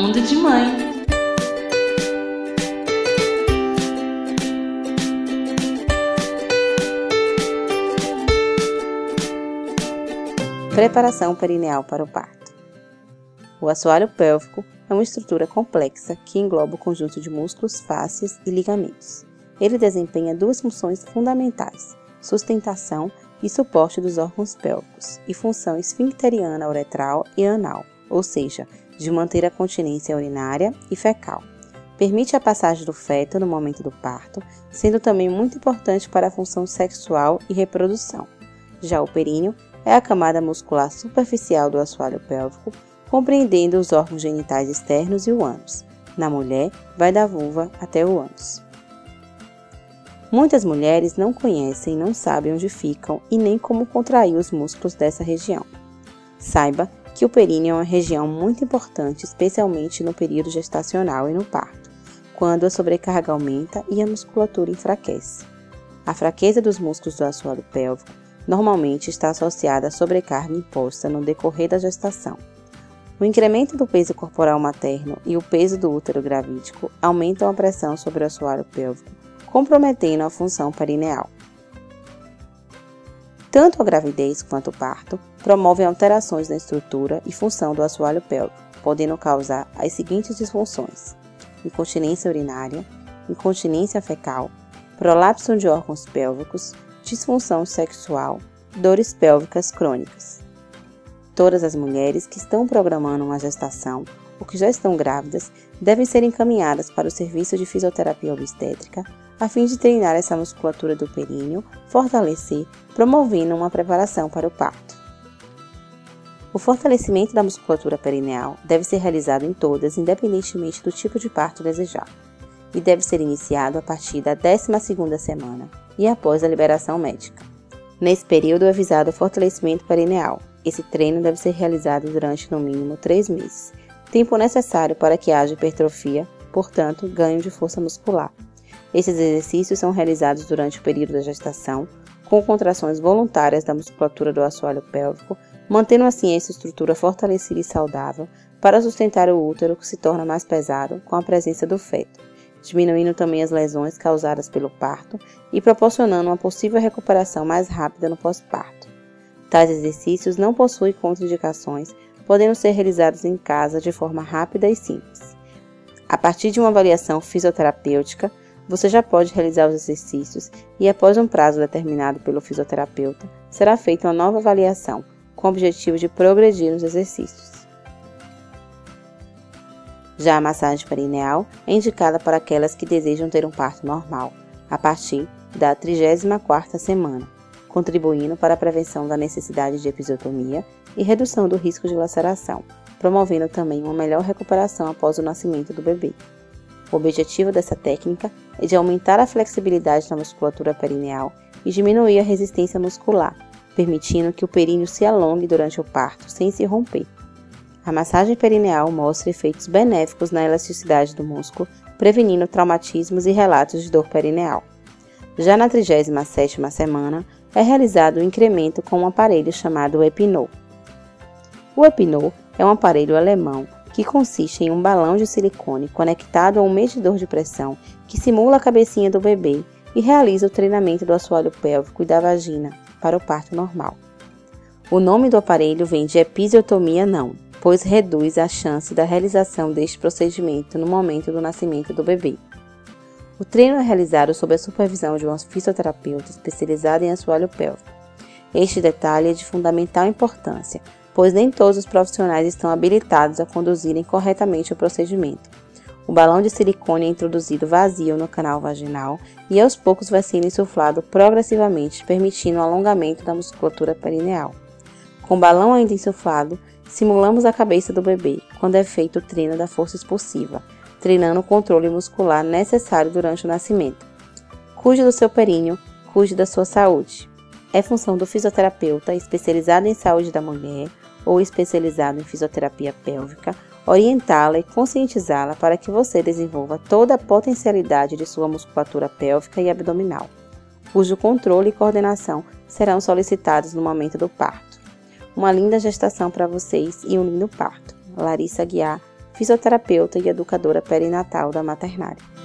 Mundo de Mãe. Preparação perineal para o parto. O assoalho pélvico é uma estrutura complexa que engloba o conjunto de músculos, fáscias e ligamentos. Ele desempenha duas funções fundamentais: sustentação e suporte dos órgãos pélvicos, e função esfincteriana uretral e anal, ou seja, de manter a continência urinária e fecal. Permite a passagem do feto no momento do parto, sendo também muito importante para a função sexual e reprodução. Já o períneo é a camada muscular superficial do assoalho pélvico, compreendendo os órgãos genitais externos e o ânus. Na mulher, vai da vulva até o ânus. Muitas mulheres não conhecem, não sabem onde ficam e nem como contrair os músculos dessa região. Saiba que o períneo é uma região muito importante, especialmente no período gestacional e no parto, quando a sobrecarga aumenta e a musculatura enfraquece. A fraqueza dos músculos do assoalho pélvico normalmente está associada à sobrecarga imposta no decorrer da gestação. O incremento do peso corporal materno e o peso do útero gravídico aumentam a pressão sobre o assoalho pélvico comprometendo a função perineal. Tanto a gravidez quanto o parto promovem alterações na estrutura e função do assoalho pélvico, podendo causar as seguintes disfunções: incontinência urinária, incontinência fecal, prolapso de órgãos pélvicos, disfunção sexual, dores pélvicas crônicas. Todas as mulheres que estão programando uma gestação ou que já estão grávidas devem ser encaminhadas para o serviço de fisioterapia obstétrica a fim de treinar essa musculatura do períneo, fortalecer, promovendo uma preparação para o parto. O fortalecimento da musculatura perineal deve ser realizado em todas, independentemente do tipo de parto desejado, e deve ser iniciado a partir da 12ª semana e após a liberação médica. Nesse período é visado o fortalecimento perineal. Esse treino deve ser realizado durante no mínimo 3 meses, tempo necessário para que haja hipertrofia, portanto, ganho de força muscular. Esses exercícios são realizados durante o período da gestação, com contrações voluntárias da musculatura do assoalho pélvico, mantendo assim essa estrutura fortalecida e saudável para sustentar o útero que se torna mais pesado com a presença do feto, diminuindo também as lesões causadas pelo parto e proporcionando uma possível recuperação mais rápida no pós-parto. Tais exercícios não possuem contraindicações, podendo ser realizados em casa de forma rápida e simples. A partir de uma avaliação fisioterapêutica, você já pode realizar os exercícios e, após um prazo determinado pelo fisioterapeuta, será feita uma nova avaliação com o objetivo de progredir nos exercícios. Já a massagem perineal é indicada para aquelas que desejam ter um parto normal, a partir da 34ª semana, contribuindo para a prevenção da necessidade de episiotomia e redução do risco de laceração, promovendo também uma melhor recuperação após o nascimento do bebê. O objetivo dessa técnica é de aumentar a flexibilidade da musculatura perineal e diminuir a resistência muscular, permitindo que o períneo se alongue durante o parto sem se romper. A massagem perineal mostra efeitos benéficos na elasticidade do músculo, prevenindo traumatismos e relatos de dor perineal. Já na 37ª semana, é realizado o um incremento com um aparelho chamado Epinol. O Epinol é um aparelho alemão que consiste em um balão de silicone conectado a um medidor de pressão que simula a cabecinha do bebê e realiza o treinamento do assoalho pélvico e da vagina para o parto normal. O nome do aparelho vem de episiotomia não, pois reduz a chance da realização deste procedimento no momento do nascimento do bebê. O treino é realizado sob a supervisão de uma fisioterapeuta especializada em assoalho pélvico. Este detalhe é de fundamental importância, pois nem todos os profissionais estão habilitados a conduzirem corretamente o procedimento. O balão de silicone é introduzido vazio no canal vaginal e aos poucos vai sendo insuflado progressivamente, permitindo o alongamento da musculatura perineal. Com o balão ainda insuflado, simulamos a cabeça do bebê quando é feito o treino da força expulsiva, treinando o controle muscular necessário durante o nascimento. Cuide do seu períneo, cuide da sua saúde. É função do fisioterapeuta especializado em saúde da mulher ou especializado em fisioterapia pélvica, orientá-la e conscientizá-la para que você desenvolva toda a potencialidade de sua musculatura pélvica e abdominal, cujo controle e coordenação serão solicitados no momento do parto. Uma linda gestação para vocês e um lindo parto. Larissa Guiar, fisioterapeuta e educadora perinatal da maternária.